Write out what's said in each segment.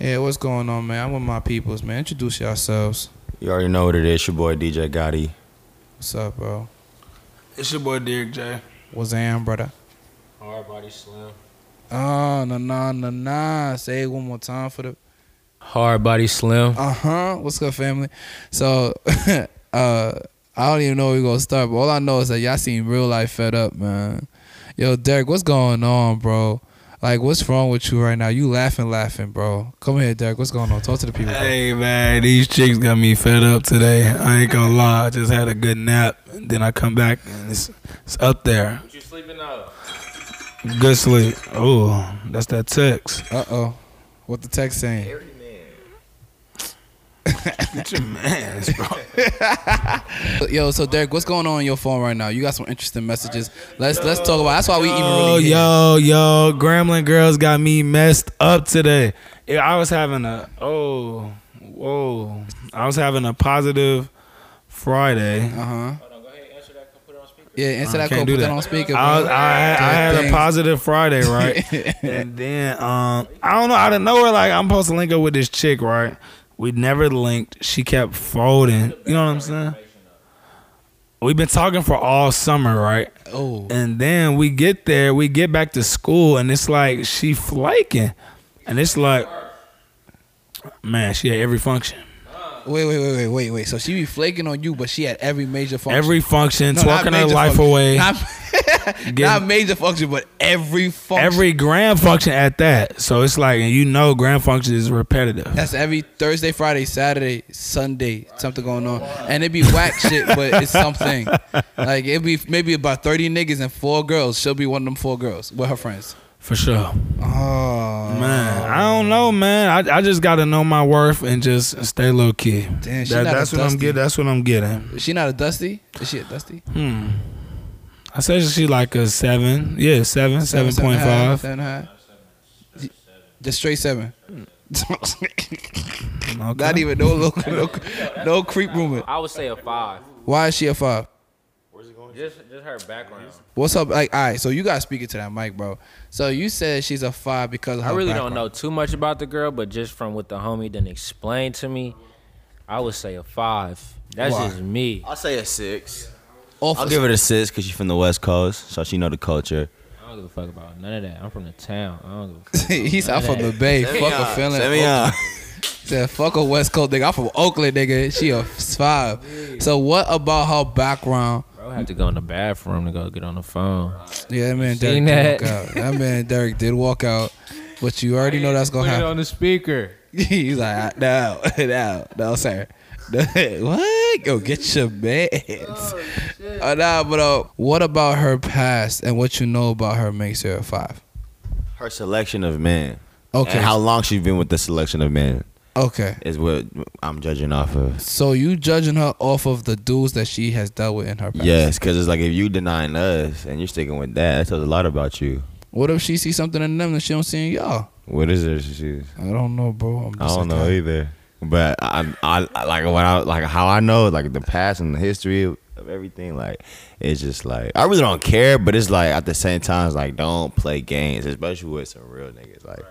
Yeah, what's going on, man? I'm with my peoples, man. Introduce yourselves. You already know what it is. Your boy DJ Gotti. What's up, bro? It's your boy Derek J. What's on, brother? Hard body slim. Oh, no, no, no, no. Say it one more time for the. Hard body slim. Uh huh. What's good, family? So, uh, I don't even know where we gonna start, but all I know is that y'all seem real life fed up, man. Yo, Derek, what's going on, bro? Like, what's wrong with you right now? You laughing, laughing, bro. Come here, Derek. What's going on? Talk to the people. bro. Hey man, these chicks got me fed up today. I ain't gonna lie. I just had a good nap. And then I come back and it's, it's up there. What you sleeping out? Good sleep. Oh, that's that text. Uh oh. What the text saying? Get your mans, bro. Yo, so Derek, what's going on on your phone right now? You got some interesting messages. Let's let's talk about. That's why we even really. here. yo, yo, Grambling girls got me messed up today. I was having a oh, whoa. I was having a positive Friday. Uh huh. Hold on, go ahead. Answer that. Put it on speaker. Yeah, answer I that can't call. do Put that on speaker. I, was. I, had- I had a positive Friday, right? and then um, I don't know out of nowhere, like I'm supposed to link up with this chick, right? We never linked. She kept folding. You know what I'm saying? We've been talking for all summer, right? Oh. And then we get there, we get back to school, and it's like she flaking, and it's like, man, she had every function, Wait, wait, wait, wait, wait, wait. So she be flaking on you, but she had every major function. every function, No, twerking her life function. away, Not, Getting- not major function, but every function. every grand function at that. So it's like, and you know, grand function is repetitive. That's every Thursday, Friday, Saturday, Sunday, something going on, and it be whack shit, but it's something. Like it be maybe about thirty niggas and four girls. She'll be one of them four girls with her friends. For sure. Oh Man, I don't know, man. I, I just gotta know my worth and just stay low key. Damn, she That- not a that's what I'm dusty. getting. That's what I'm getting. Is she not a dusty? Is she a dusty? Hmm. I say she like a seven. Yeah, seven, seven Seven point and a half, five. Seven and a half. Just straight seven. Okay. Not even no local, no, no creep rumor. I would say a five. Why is she a five? Just, just her background. What's up? Like, all right, so you gotta speak it to that mic, bro. So you said she's a five because of I really background. don't know too much about the girl, but just from what the homie done explained to me, I would say a five. That's Why? just me. I'll say a six. Off I'll give her a six because she's from the West Coast, so she know the culture. I don't give a fuck about none of that. I'm from the town. I don't give a fuck. He's out from the Bay. Fuck a feeling. Send me on. Said fuck a West Coast nigga. I'm from Oakland, nigga. She a five. So what about her background? Bro, I had to go in the bathroom to go get on the phone. Yeah, that man Derek Seen did that? walk out. That man Derek did walk out, but you already know that's gonna Put it happen. on the speaker. He's like, no, no, no, sir. what? Go get your meds. Oh, nah, but uh, what about her past and what you know about her makes her a five? Her selection of men. Okay. And how long she's been with the selection of men okay. is what I'm judging off of. So you judging her off of the dudes that she has dealt with in her past? Yes, because it's like if you denying us and you're sticking with that, that tells a lot about you. What if she sees something in them that she don't see in y'all? What is it? She, I don't know, bro. I'm I don't know either. But I, I, I like when I like how I know like the past and the history of, of everything. Like it's just like I really don't care, but it's like at the same time, it's like don't play games, especially with some real niggas. Like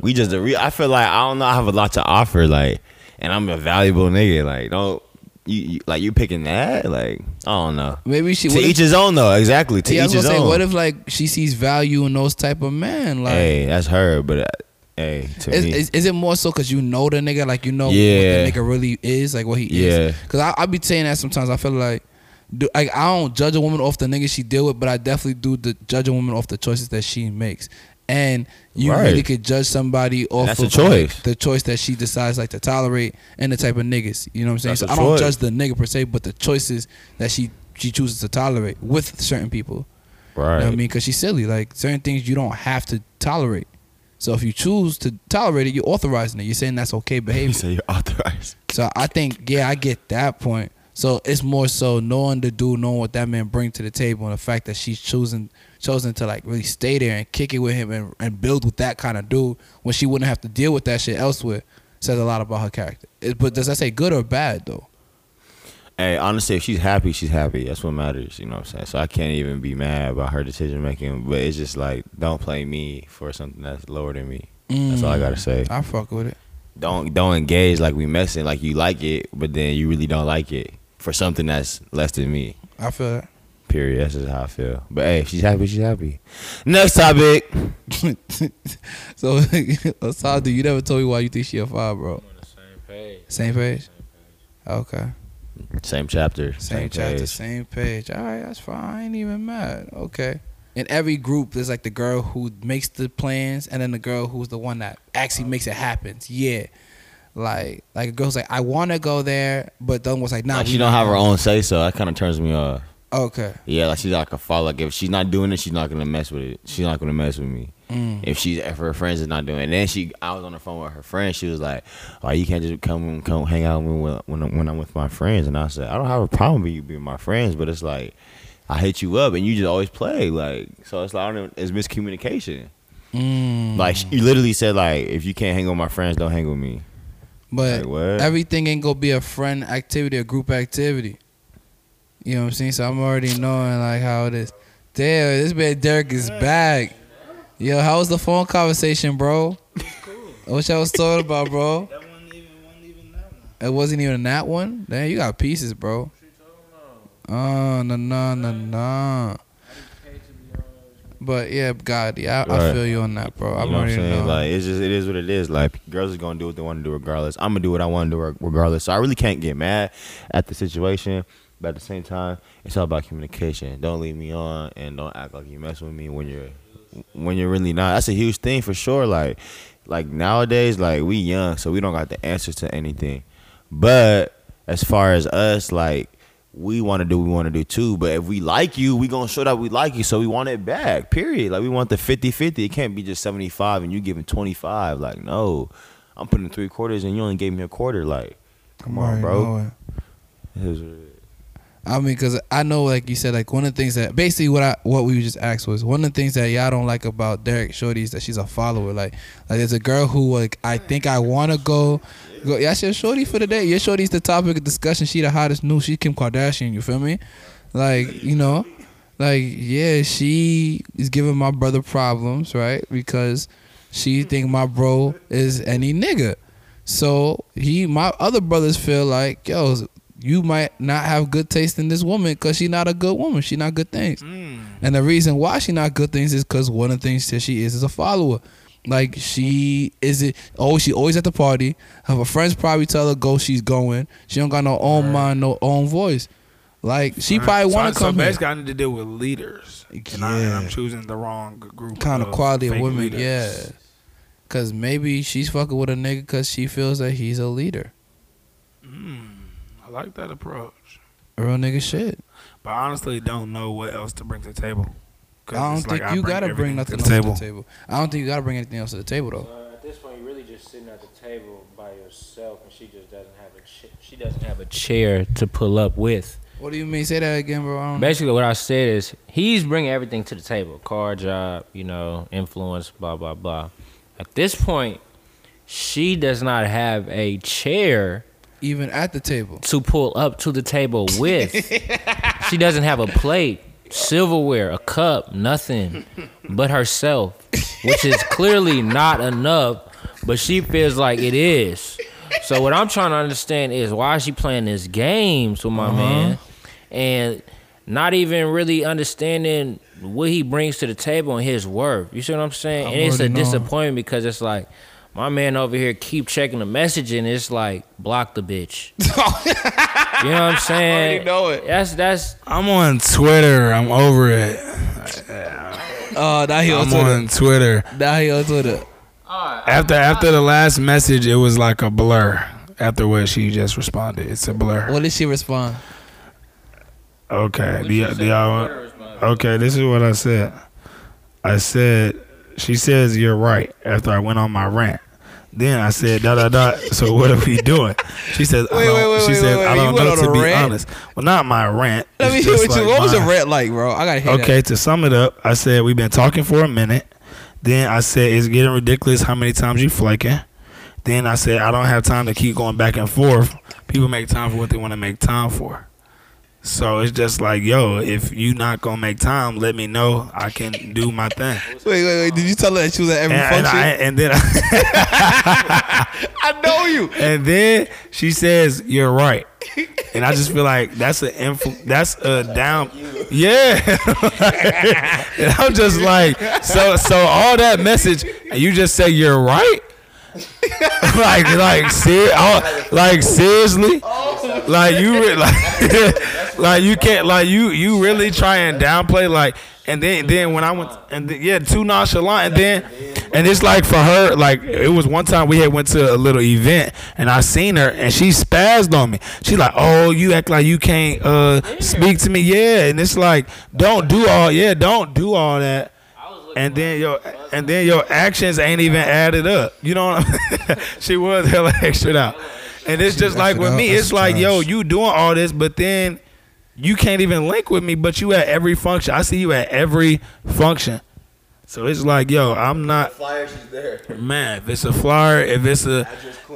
we just the real. I feel like I don't know. I have a lot to offer. Like, and I'm a valuable nigga. Like don't. You, you like you picking that like I don't know. Maybe she. To what if- each his own though. Exactly. To yeah, each his say, own. what if like she sees value in those type of men? Like, hey, that's her. But uh, hey, to is, me, is, is it more so because you know the nigga, like you know Yeah. what the nigga really is, like what he Yeah. is? Because I I be saying that sometimes. I feel like, do, like I don't judge a woman off the nigga she deal with, but I definitely do the judge a woman off the choices that she makes. And you Right. really could judge somebody off That's of choice. like, the choice that she decides like to tolerate and the type of niggas. You know what I'm saying? That's So I don't choice. judge the nigga per se, but the choices that she she chooses to tolerate with certain people. right. You know what I mean? Because she's silly. Like certain things you don't have to tolerate. So if you choose to tolerate it, you're authorizing it. You're saying that's okay You behavior. say you're authorized. So I think, yeah, I get that point. So it's more so knowing the dude, knowing what that man bring to the table, and the fact that she's choosing chosen to like really stay there and kick it with him and, and build with that kind of dude when she wouldn't have to deal with that shit elsewhere says a lot about her character. It, but does that say good or bad though? Hey, honestly, if she's happy, she's happy. That's what matters. You know what I'm saying? So I can't even be mad about her decision making. But it's just like, don't play me for something that's lower than me. That's all I gotta mm, say. I fuck with it. Don't don't engage like we messing like you like it, but then you really don't like it for something that's less than me. I feel that. Period. That's just how I feel. But hey, if she's happy, she's happy. Next topic. so, Asadu, you never told me why you think she a five, bro. On the same page. Same page. Okay. Same chapter. Same, chapter, page. same page. All right, that's fine. I ain't even mad. Okay. In every group, there's like the girl who makes the plans, and then the girl who's the one that actually oh, makes it happen. Yeah. Like, like a girl's like, I want to go there, but then was like, nah. Like she don't have her own say so. That kind of turns me off. Okay. Yeah, like she's like a follow. Like if she's not doing it, she's not gonna mess with it. She's not gonna mess with me. Mm. If she's if her friends is not doing it, and then she, I was on the phone with her friend. She was like, "Oh, you can't just come come hang out with me when when I'm, when I'm with my friends." And I said, "I don't have a problem with you being my friends, but it's like I hit you up and you just always play like so. It's like I don't know, it's miscommunication. Mm. Like you literally said like if you can't hang with my friends, don't hang with me. But Like, everything ain't gonna be a friend activity, a group activity. You know what I'm saying? So I'm already knowing like how it is. Damn, this man Derek is back. Yo, how was the phone conversation, bro? Cool. What y'all was talking about, bro? That wasn't even, wasn't even that one. It wasn't even that one. Damn, you got pieces, bro. Oh no no no no. But yeah, God, yeah, I, I feel you on that, bro. You I'm know what I'm already saying? knowing. Like it's just it is what it is. Like girls are gonna do what they want to do regardless. I'm gonna do what I want to do regardless. So I really can't get mad at the situation. But at the same time, it's all about communication. Don't leave me on and don't act like you mess with me when you're when you're really not. That's a huge thing for sure. Like like nowadays, like we young, so we don't got the answers to anything. But as far as us, like we want to do what we want to do too. But if we like you, we gonna show that we like you, so we want it back. Period. Like we want the 50-50. It can't be just seventy five and you giving twenty five. Like no, I'm putting three quarters and you only gave me a quarter. Like come on, bro. knowing. It is what it is. I mean, cause I know, like you said, like one of the things that basically what I what we just asked was one of the things that y'all don't like about Derek Shorty is that she's a follower. Like, like there's a girl who like I think I want to go. Go, yeah, your shorty for the day. Your shorty's the topic of discussion. She the hottest new. She Kim Kardashian. You feel me? Like you know, like yeah, she is giving my brother problems, right? Because she think my bro is any nigga. So he, my other brothers feel like, yo, you might not have good taste in this woman because she not a good woman. She not good things. Hmm. And the reason why she not good things is because one of the things that she is is a follower. Like she is it. Oh, she always at the party. Her friends probably tell her go. She's going. She don't got no own mind, no own voice. Like she probably want to so, come So here. basically, I need to deal with leaders, and, I, I'm choosing the wrong group. kind of quality of women, leaders. yeah. Cause maybe she's fucking with a nigga because she feels that he's a leader. Mm, I like that approach, Real nigga shit. but I honestly don't know what else to bring to the table. 'Cause I don't it's like think I you gotta bring nothing to else the to table. the table. I don't think you gotta bring anything else to the table though. So at this point, you're really just sitting at the table by yourself, and she just doesn't have a ch- she doesn't have a chair to pull up with. What do you mean? Say that again, bro. I don't Basically, what I said is he's bringing everything to the table: car, job, you know, influence, blah blah blah. At this point, she does not have a chair even at the table. to pull up to the table with. she doesn't have a plate, silverware, a cup, nothing but herself, which is clearly not enough, but she feels like it is. So what I'm trying to understand is why is she playing this games with my uh-huh. man and not even really understanding what he brings to the table and his worth. You see what I'm saying? I'm and it's a knowing. disappointment because it's like my man over here keep checking the message and it's like block the bitch. you know what I'm saying? I know it. That's that's I'm on Twitter. I'm over it. Oh, now he on I'm Twitter. on Twitter. Now he on Twitter. After after the last message, it was like a blur. After what she just responded, it's a blur. What did she respond? Okay, do, y- do y'all? Okay, this is what I said. I said she says you're right. After I went on my rant, then I said da da da. So what are we doing? She says I Wait, don't, wait, wait, she wait, says wait, I don't You know to a be rant? honest. Well, not my rant. Let me hear what you. like What was your rant like, bro? I gotta hear Okay, to sum it up, I said we've been talking for a minute. Then I said it's getting ridiculous how many times you flaking. Then I said I don't have time to keep going back and forth. People make time for what they want to make time for. So it's just like, yo, if you not gonna make time, let me know. I can do my thing. Wait, wait, wait. Did you tell her that she was at every And, and, function? I, and then I know you. and then she says, "You're right," and I just feel like that's an influ- that's a down, yeah. and I'm just like, so so all that message, and you just say you're right, like like ser- oh, like seriously, like you re- like like you can't like you you really try and downplay like. And then, then when I went, and then, yeah, too nonchalant, and then, and it's like for her, like it was one time we had went to a little event, and I seen her, and she spazzed on me. she like, "Oh, you act like you can't uh speak to me, yeah," and it's like, don't do all, yeah, don't do all that, and then your, and then your actions ain't even added up. You know what I'm? she was hella extra out, and it's just like with me, it's that's like, yo, you doing all this, but then you can't even link with me, but you at every function. I see you at every function. So it's like, yo, I'm not Flyer, she's there. man. If it's a flyer, if it's a,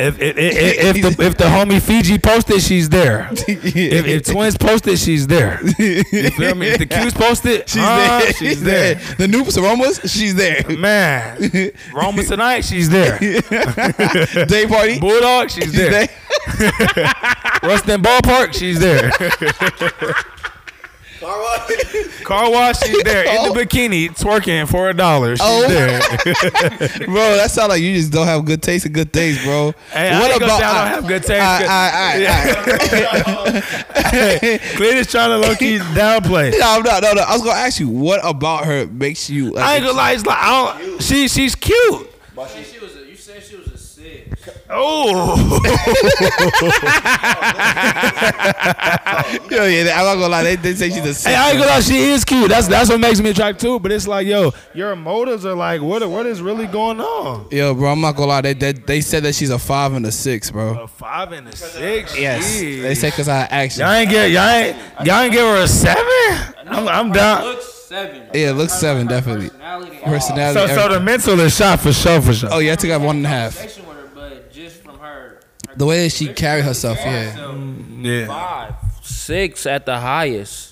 if if, if, if the if the homie Fiji posted, she's there. If, if twins posted, she's there. You feel me? If the Q's posted, She's there. She's there. The Noops Aromas, she's there. Man, Roma tonight, she's there. Day party, Bulldog, she's she's there. there. Ruston Ballpark, she's there. Car wash, she's there. In Oh. the bikini, twerking for a dollar. She's Oh. there. Bro, that sounds like you just don't have good taste and good taste, bro. Hey, I ain't gonna I don't have good taste. I, I, I, Cletus trying to low key downplay. no, no, no, no. I was gonna ask you, what about her makes you? Like, I ain't gonna lie, it's like I don't. She she's cute. She was a, you said she was a six. Oh, Yo, yeah, I'm not gonna lie. They, they say she's a hey, six. I ain't gonna lie, she is cute. That's that's what makes me attracted too. But it's like, yo, your motives are like, what what is really going on? Yo, bro, I'm not gonna lie. They, they they said that she's a five and a six, bro. A five and a six. Yes, Jeez. they say because I action. Y'all ain't get y'all ain't y'all ain't give her a seven. I'm, I'm down. Looks seven. Yeah, it looks seven definitely. Personality. Personality. So so the mental is shot for sure for sure. oh yeah, I think I have one and a half. Conversation with her, but just from her. her The way that she carry herself, yeah. Yeah. Five, six at the highest.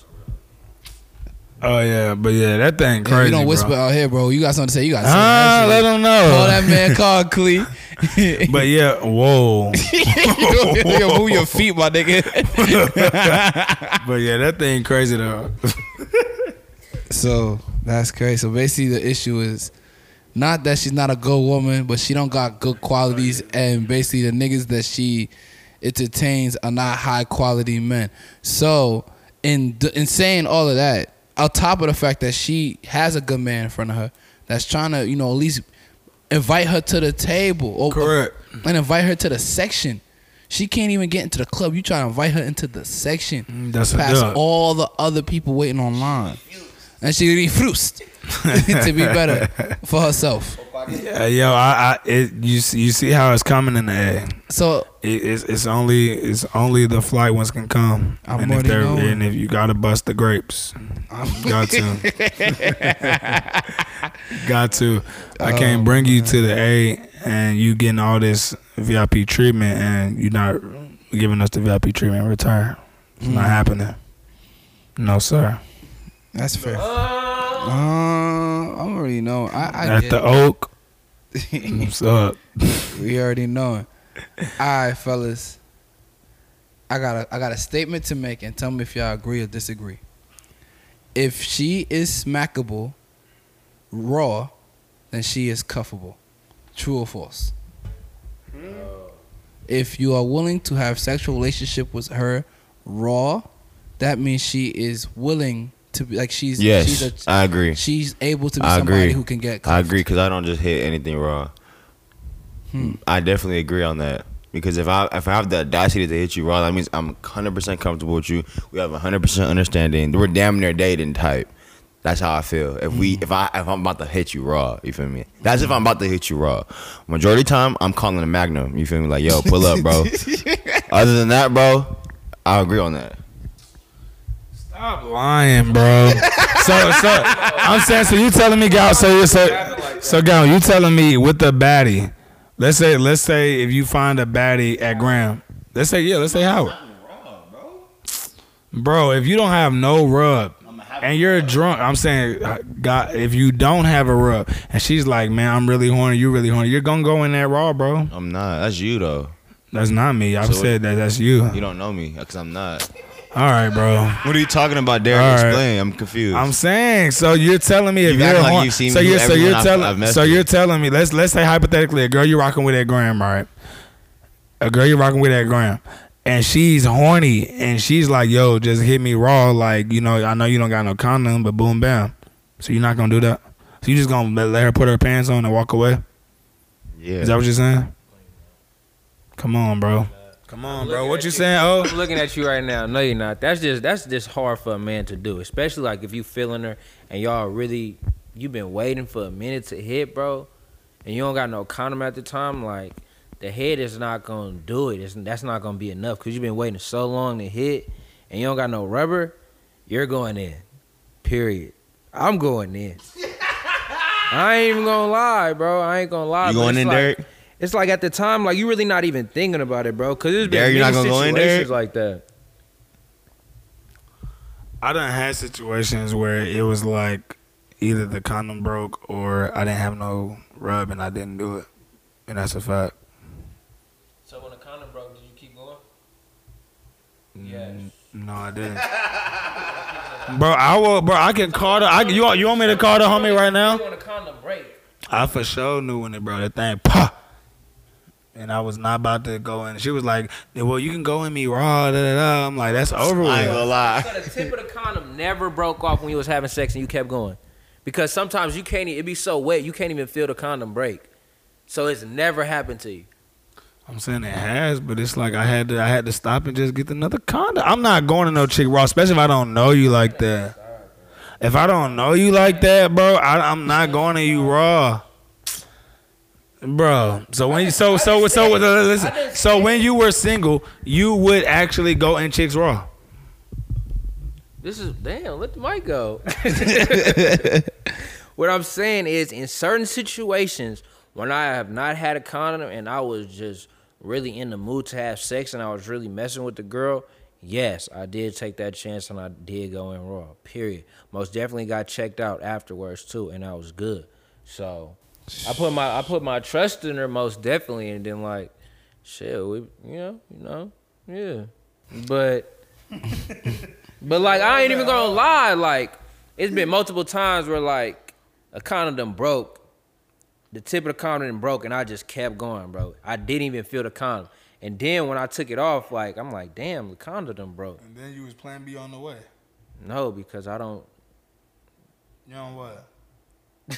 Oh yeah, but yeah, that thing Yeah, crazy. you don't whisper Bro. out here, bro. You got something to say. You got to say Ah, that let shit. them know. Call that man Carl Clee. But yeah, whoa. Yo, move your feet, my nigga. but yeah, that thing crazy though. So that's crazy. So basically, the issue is not that she's not a good woman, but she don't got good qualities, and basically the niggas that she entertains are not high quality men. So in in saying all of that, on top of the fact that she has a good man in front of her, that's trying to you know at least invite her to the table or Correct. and invite her to the section. She can't even get into the club. You trying to invite her into the section Mm, That's a past all the other people waiting online. And she refused to be better for herself. Yeah, yo, I, I it, you see, you see how it's coming in the air. So It, it's, it's only it's only the flight ones can come, I'm and if they're knowing. and if you gotta bust the grapes, got to, got to. I Oh, can't bring you to the A and you getting all this VIP treatment and you're not giving us the VIP treatment in return. It's not Mm. happening. No sir. That's fair. Uh, I already know. I, I At get the Oak, what's up? we already know. it. All right, fellas. I got a I got a statement to make, and tell me if y'all agree or disagree. If she is smackable, raw, then she is cuffable. True or false? If you are willing to have sexual relationship with her raw, that means she is willing to be like she's Yes, she's a, I agree. she's able to be I somebody agree. who can get I agree because I don't just hit anything raw. Hmm. I definitely agree on that because if I if I have the audacity to hit you raw, that means I'm 100 percent comfortable with you. We have 100 percent understanding. We're damn near dating type. That's how I feel. If we if I if I'm about to hit you raw, you feel me? That's if I'm about to hit you raw. Majority time, I'm calling a Magnum. You feel me? Like yo, pull up, bro. Other than that, bro, I agree on that. Stop lying, bro. so, so I'm saying, so you telling me, Gal? So, so, so, Gal, you telling me with the baddie? Let's say, let's say if you find a baddie at Graham, let's say, yeah, let's say Howard. Bro, if you don't have no rub and you're drunk, I'm saying, uh, God, if you don't have a rub and she's like, man, I'm really horny, you really horny, you're gonna go in there raw, bro. I'm not. That's you though. That's not me. I've So said that. That's you. You don't know me because I'm not. All right, bro. What are you talking about, Derek? All right. Explain. I'm confused. I'm saying. So you're telling me if You you're like you've so you're so you're telling so you're telling me let's let's say hypothetically a girl you're rocking with at Graham, right? A girl you're rocking with at Graham. And she's horny and she's like, yo, just hit me raw. Like, you know, I know you don't got no condom, but boom, bam. So you're not gonna do that? So you just gonna let her put her pants on and walk away? yeah. Is that what you're saying? Come on, bro. Come on, bro. What you saying? Oh, I'm looking at you right now. No, you're not. That's just that's just hard for a man to do, especially like if you feeling her and y'all really you've been waiting for a minute to hit, bro, and you don't got no condom at the time. Like the head is not gonna do it. It's, that's not gonna be enough because you've been waiting so long to hit, and you don't got no rubber. You're going in. Period. I'm going in. I ain't even gonna lie, bro. I ain't gonna lie. You but going in, like- Derek? It's like at the time, like you really not even thinking about it, bro. Cause there's been Derek, you're many not gonna go in, situations Derek? like that. I done had situations where it was like either the condom broke or I didn't have no rub and I didn't do it, and that's a fact. So when the condom broke, did you keep going? Mm, No, I didn't. bro, I will. Bro, I can call the. I, you want- you want me to call the homie right now? When the condom break, I for sure knew when it bro that thing pop. And I was not about to go in. She was like, "Well, you can go in me raw." Da, da, da. I'm like, "That's over I ain't gonna lie. so the tip of the condom never broke off when you was having sex and you kept going, because sometimes you can't. e- It be so wet you can't even feel the condom break. So it's never happened to you. I'm saying it has, but it's like I had to. I had to stop and just get another condom. I'm not going to no chick raw, especially if I don't know you like that. If I don't know you like that, bro, I, I'm not going to you raw. Bro, so when you so so so, so uh, listen, so when you were single, you would actually go in chicks raw. This is damn. Let the mic go. what I'm saying is, in certain situations, when I have not had a condom and I was just really in the mood to have sex and I was really messing with the girl, yes, I did take that chance and I did go in raw. Period. Most definitely got checked out afterwards too, and I was good. So I put my I put my trust in her most definitely, and then like, shit, we you know you know yeah, but. But like I ain't even gonna lie, like it's been multiple times where like a condom broke, the tip of the condom broke, and I just kept going, bro. I didn't even feel the condom, and then when I took it off, like I'm like, damn, the condom broke. And then you was plan B on the way. No, because I don't. You know what?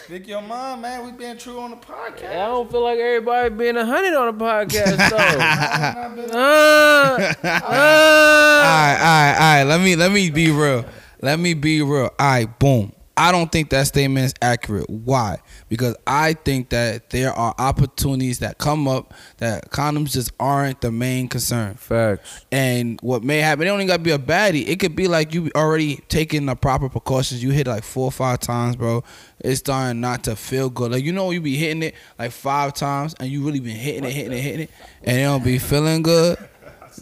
Pick your mom, man. we been true on the podcast. I don't feel like everybody being a hundred on the podcast though. uh, uh, All right, all right, all right. Let me let me be real. Let me be real. All right, boom. I don't think that statement is accurate. Why? Because I think that there are opportunities that come up that condoms just aren't the main concern. Facts. And what may happen, it don't even gotta be a baddie. It could be like you already taking the proper precautions. You hit it like four or five times, bro. It's starting not to feel good. Like you know, you be hitting it like five times, and you really been hitting it, hitting it, hitting it, and it don't be feeling good.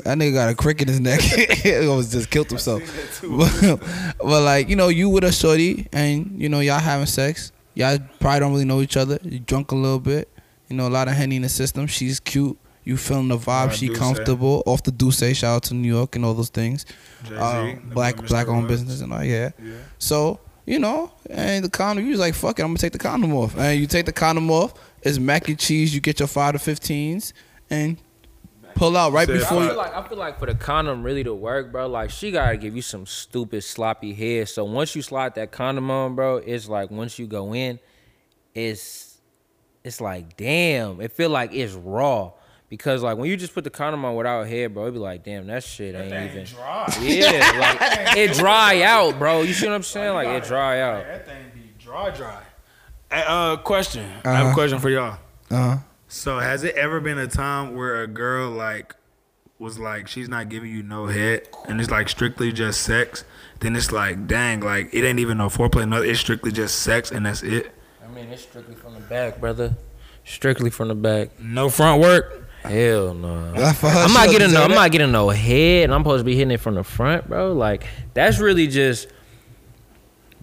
That nigga got a crick in his neck. he almost just killed himself. But, but like you know, you with a shorty, and you know y'all having sex. Y'all probably don't really know each other. You drunk a little bit. You know, a lot of henny in the system. She's cute. You feeling the vibe. She comfortable. Off the Douce. Shout out to New York and all those things. Uh, black black owned business and all yeah. Yeah. So you know, and the condom. You was like, fuck it. I'm gonna take the condom off. And you take the condom off. It's mac and cheese. You get your five to fifteens and pull out right Say I before. feel like I feel like for the condom really to work, bro, like she gotta give you some stupid sloppy head. So once you slide that condom on, bro, it's like once you go in, it's it's like damn. It feel like it's raw. Because like when you just put the condom on without head, bro, it'd be like, damn, that shit ain't even. dry. Yeah, like it dry out, bro. You see what I'm saying? Like it dry out. That thing be dry, dry. Hey, uh, question. I have a Uh-huh. question for y'all. uh, So, has it ever been a time where a girl like was like she's not giving you no head, and it's like strictly just sex? Then it's like, dang, like it ain't even no foreplay. No, it's strictly just sex, and that's it. I mean, it's strictly from the back, brother. Strictly from the back. No front work. Hell no. Like, I'm not getting no. I'm not getting no head. and I'm supposed to be hitting it from the front, bro. Like that's really just,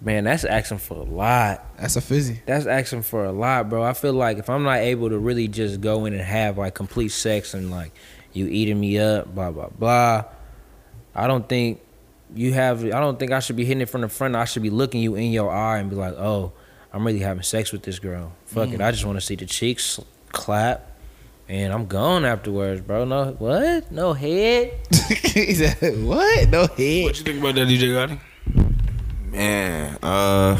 man. That's asking for a lot. That's a fizzy. That's asking for a lot, bro. I feel like if I'm not able to really just go in and have like complete sex and like you eating me up, blah blah blah. I don't think you have. I don't think I should be hitting it from the front. I should be looking you in your eye and be like, oh, I'm really having sex with this girl. Fuck it. Mm. I just want to see the cheeks clap. And I'm gone afterwards, bro. No, what? No head? he said, "What? No head." What you think about that, DJ Gotti? Man, uh,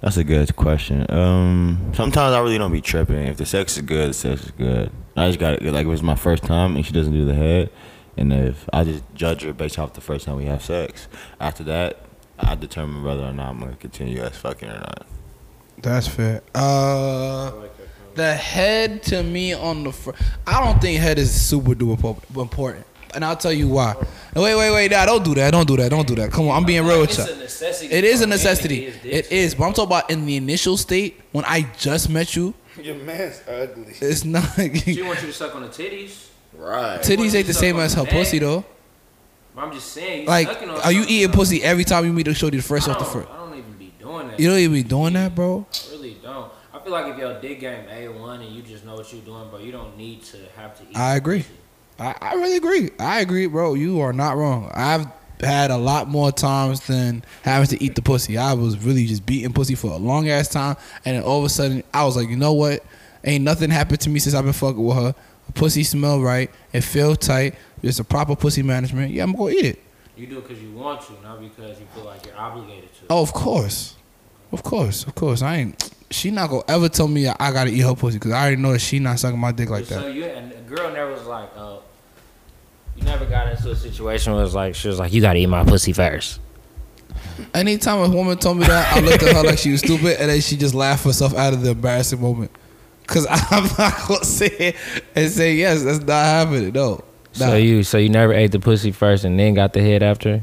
that's a good question. Um, sometimes I really don't be tripping. If the sex is good, the sex is good. I just got it. Like if it's my first time and she doesn't do the head, and if I just judge her based off the first time we have sex, after that, I determine whether or not I'm gonna continue as fucking or not. That's fair. Uh, the head to me on the fr- I don't think head is super duper important, and I'll tell you why. No, Wait, wait, wait! Nah, don't do that! Don't do that! Don't do that! Come on, I'm being real with you. necessity. It is a necessity. It is, but I'm talking about in the initial state when I just met you. Your man's ugly. It's not. She wants you to suck on the titties. Right. Titties ain't the same as her pussy though. I'm just saying. You Like, on are you eating so- pussy every time you meet a shorty the first off the don't, first? I don't even be doing that. You don't even be doing that, bro. I really don't. I feel like if your dick game A one and you just know what you're doing, but you don't need to have to eat. I agree. I, I really agree. I agree, bro. You are not wrong. I've had a lot more times than having to eat the pussy. I was really just beating pussy for a long ass time, and then all of a sudden, I was like, you know what? Ain't nothing happened to me since I've been fucking with her. Pussy smell right. It feel tight. It's a proper pussy management. Yeah, I'm gonna eat it. You do it because you want to, not because you feel like you're obligated to. Oh, of course, of course, of course. I ain't. She not gonna ever tell me I gotta eat her pussy because I already know that she not sucking my dick like So that. So you and the girl never was like, oh, you never got into a situation where it was like she was like, you gotta eat my pussy first. Anytime a woman told me that, I looked at her like she was stupid, and then she just laughed herself out of the embarrassing moment. Cause I'm not gonna say it and say yes, that's not happening. No, nah. So you so you never ate the pussy first and then got the head after?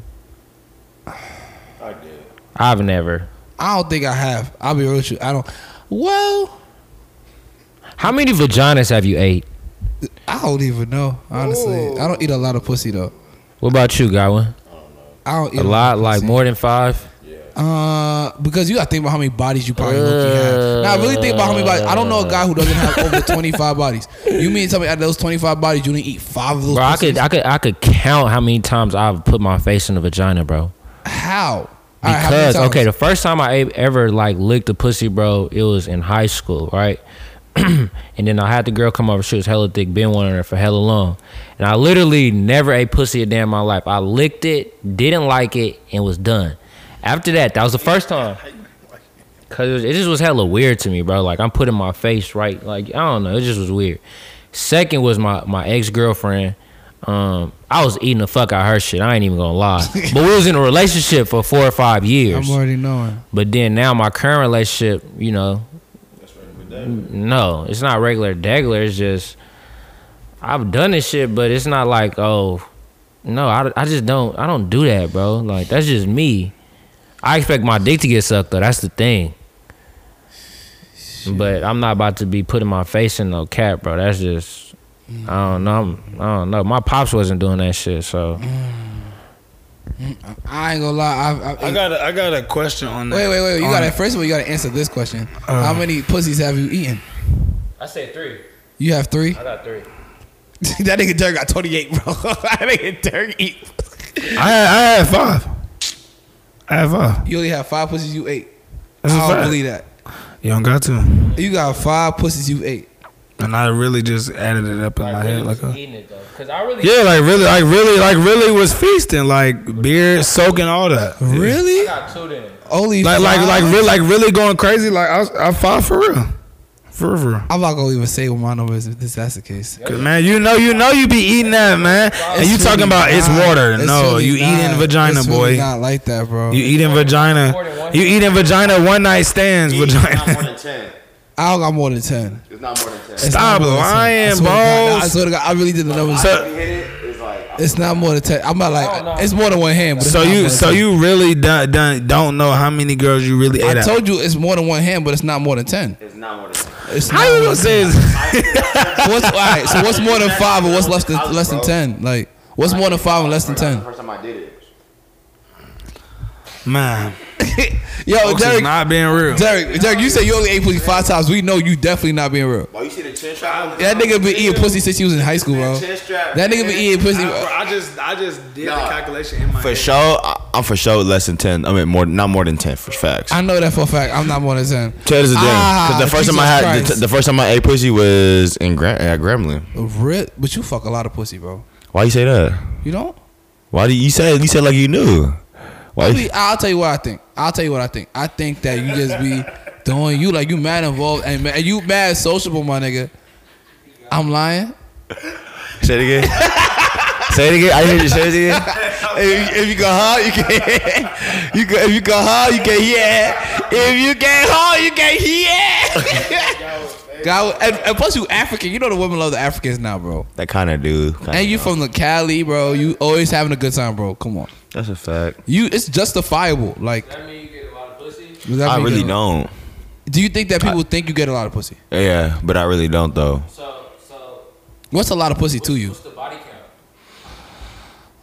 I did. I've never. I don't think I have. I'll be real with you. I don't. Well, How many vaginas have you ate? I don't even know. Honestly, I don't eat a lot of pussy though. What about you, Godwin? I don't eat A lot, like more than five? Uh, because you gotta think about how many bodies you probably look have. Now, really think about how many bodies. I don't know a guy who doesn't have over twenty five bodies. You mean tell me out of those twenty five bodies, you didn't eat five of those? Bro, I could I could I could count how many times I've put my face in a vagina, bro. How? All right, how Because okay, the first time I ever like licked a pussy, bro, it was in high school, right? and then I had the girl come over. She was hella thick, been wanting her for hella long, and I literally never ate pussy a day in my life. I licked it, didn't like it, and was done. After that, that was the first time. Cause it, was, it just was hella weird to me, bro. Like I'm putting my face right, like I don't know, it just was weird. Second was my my ex girlfriend. Um, I was eating the fuck out of her shit. I ain't even gonna lie. but we was in a relationship for four or five years. I'm already knowing. But then now my current relationship, you know, no, it's not regular degular. It's just I've done this shit, but it's not like oh, no, I, I just don't I don't do that, bro. Like that's just me. I expect my dick to get sucked though. That's the thing. But I'm not about to be putting my face in no cap, bro. That's just I don't know. I'm, I don't know. My pops wasn't doing that shit, so mm. I ain't gonna lie. I've, I've I got a, I got a question on that. wait, wait, wait. You got to it. First of all, you got to answer this question. Uh. How many pussies have you eaten? I said three. You have three. I got three. that nigga Dirk got 28, bro. that nigga Dirk eat. I had, I had five. I had five. You only have five pussies you ate. That's a I don't fact. believe that. You don't got to. You got five pussies you ate. And I really just added it up in my head like a. Uh, eating it though, cause I really Yeah, like really, like really, like really was feasting, like beer, soaking, all that. Really? got. Only Like, like, like, really, like really going crazy. Like I, was, I fought for real, for real, for real. I'm not gonna even say what my number is if this that's the case. Cause man, you know, you know, you be eating that, man, and you talking really about it's water. it's No, really you eating vagina, it's boy. Really not like that, bro. You eating vagina. More than one? You eating vagina one night stands. It's not more Vagina. than ten. I don't got more than ten. It's not more than ten. It's Stop not more 10. lying, I swear God, bro. I swear to God, I really did the numbers. So- If you hit it, it's not more than ten. I'm not like Oh, no. it's more than one hand. But So you, so you really done, done, don't know how many girls you really ate I at. told you it's more than one hand, but it's not more than ten. it's not more than ten. It's How not you gonna say it's what's all right? So what's more than five, or what's less than less than ten? Like what's more than five and less than ten? First time I did it. Man? Yo, Folks is Derek, not being real. Derek, Derek, you say you only ate pussy five times. We know you definitely not being real. Why you see the chin strap? That nigga been eating pussy since he was in high school, bro. Chin strap. That nigga been eating pussy. I just, I just did Nah. the calculation in my For head. sure, I- I'm for sure less than ten. I mean, more, not more than ten for facts. I know that for a fact. I'm not more than ten. Ten is a damn. Ah, the first time I had, the, the first time I ate pussy was in Gra- at Grambling. Real, but you fuck a lot of pussy, bro. Why you say that? You don't? Why do you, you say you said like you knew? Why? I you- mean, I'll tell you what I think. I'll tell you what I think. I think that you just be doing you like you mad involved and, and you mad sociable, my nigga. I'm lying. Say it again. say it again. I hear you say it again. if, if you go hard, you can. You go, if you go hard, you can hear. If you get hard, you can yeah. God, and, and plus you African. You know the women love the Africans now, bro. that kind of dude. kinda And you know. from the Cali, bro. You always having a good time, bro. Come on. That's a fact. You, it's justifiable. Like, That mean you get a lot of pussy? does that I mean really you don't. Do you think that people think you get a lot of pussy? Yeah, but I really don't though. So, so What's a lot of pussy to you? what's the body count?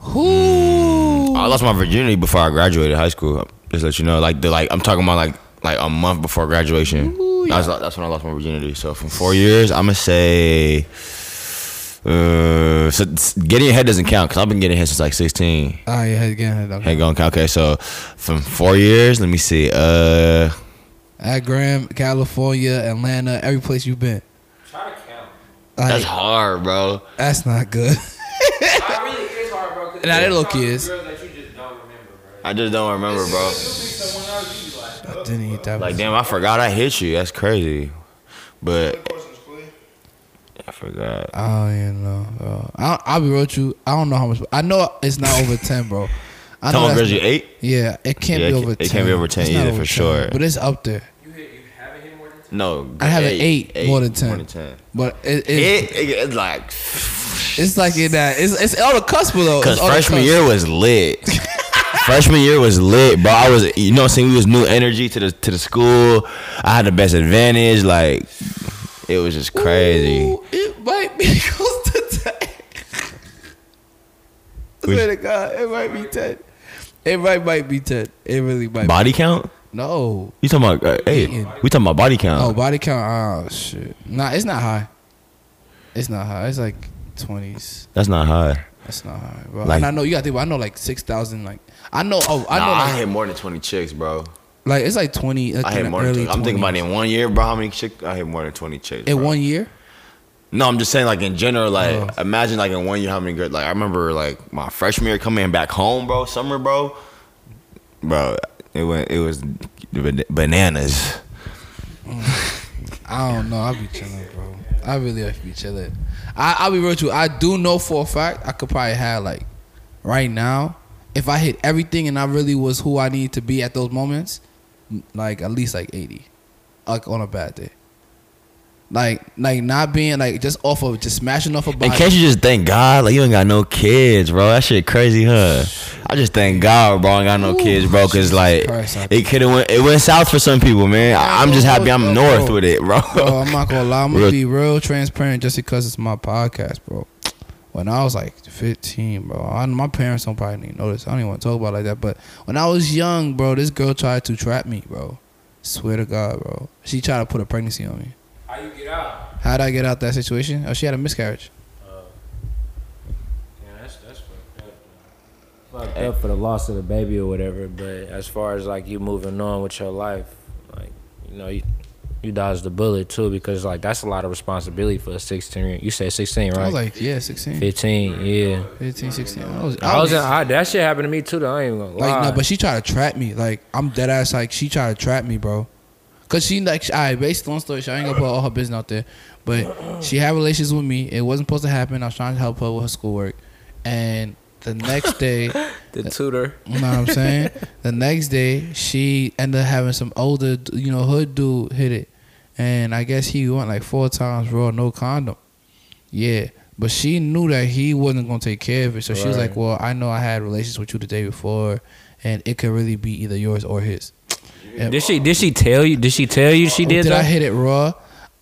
Who? Mm. Oh, I lost my virginity before I graduated high school. Just to let you know, like the like I'm talking about like like a month before graduation. Ooh, That's that's when I lost my virginity. So from four years, I'm gonna say. Uh, so getting head doesn't count because I've been getting head since like 16. Ah, yeah, again. Okay. Head going count. Okay, so from four years, let me see. Uh, At Graham, California, Atlanta, every place you've been. Try to count. Like, that's hard, bro. that's not good. I really is hard, bro. 'cause Nah, they there's little some kids. Girls that you just don't remember, bro. I just don't remember, bro. Didn't eat that. Like damn, I forgot I hit you. That's crazy. But I forgot. I don't even know. Bro. I, I'll be real with you. I don't know how much. I know it's not over ten, bro. I Tell know my that's- girls you ate. Yeah, it can't Yeah, be over ca- 10. it can't be over 10 It's not either, over for sure. But it's up there. you hit, you haven't hit more than ten. No, I have an eight, more than 10. More than ten. But it, it, It, it- it's like it's like in that. It's, it's on the cusp, though. because It's on the freshman year was lit. freshman year was lit, bro. I was, you know, what I'm saying we was new energy to the to the school. I had the best advantage. Like it was just crazy. Ooh, it might be close to 10. I swear to God, it might be 10. It might, might be 10. It really might Body count? No. You talking about? Uh, hey, we talking about body count? Oh, body count. Oh, shit. Nah, it's not high. It's not high. It's like 20s. That's not high. That's not high, bro. Like- and I know you got to. I know like 6,000. Like, I know. Oh, I Nah, know. I Like, hit more than twenty chicks, bro. like it's like 20. Like I the more than. early 20. I'm thinking about it in one year, bro. How many chicks? I hit more than twenty chicks. In bro. one year? No, I'm just saying like in general, like Oh. imagine like in one year how many girls like I remember like my freshman year coming back home, bro, summer, bro. Bro, it went it was bananas. Mm. I don't know. I'll be chilling, bro. I really have to be chilling. I, I'll be real you. I do know for a fact I could probably have like right now, if I hit everything and I really was who I needed to be at those moments, like at least like eighty, like on a bad day. Like like not being like just off of just smashing off a body. And can't you just thank God? Like you ain't got no kids, bro. That shit crazy, huh? I just thank God, bro. I ain't got no Ooh, kids, bro. Cause like Christ, it could have went it went south for some people, man. I, I'm just happy I'm Bro, north bro. with it, bro. Bro, I'm not gonna lie. I'm gonna Real- be real transparent just because it's my podcast, bro. When I was like 15, bro, I, my parents don't probably even know this. I don't even want to talk about it like that. But when I was young, bro, this girl tried to trap me, bro. Swear to God, bro. She tried to put a pregnancy on me. How you get out? How'd I get out that situation? Oh, she had a miscarriage. Uh, Yeah, that's that's fucked up. Fucked up for the loss of the baby or whatever. But as far as like you moving on with your life, like you know you. You dodged the bullet too because like that's a lot of responsibility for a 16 year You said 16, right I right? was like, yeah, 16, 15, yeah. 15, 16. I was, I was in, I, that shit happened to me too though. I ain't even gonna lie. Like no, but she tried to trap me. Like I'm dead ass. Like she tried to trap me, bro. Cause she like, I basically long story. short, I ain't gonna put all her business out there, but she had relations with me. It wasn't supposed to happen. I was trying to help her with her schoolwork, and the next day, the tutor. you know what I'm saying? the next day, she ended up having some older, you know, hood dude hit it, and I guess he went like four times raw, no condom. Yeah. But she knew that he wasn't gonna take care of it, so she was like, "Well, I know I had relations with you the day before, and it could really be either yours or his." And- Did she did she tell you? Did she tell you she oh, did did I hit it raw?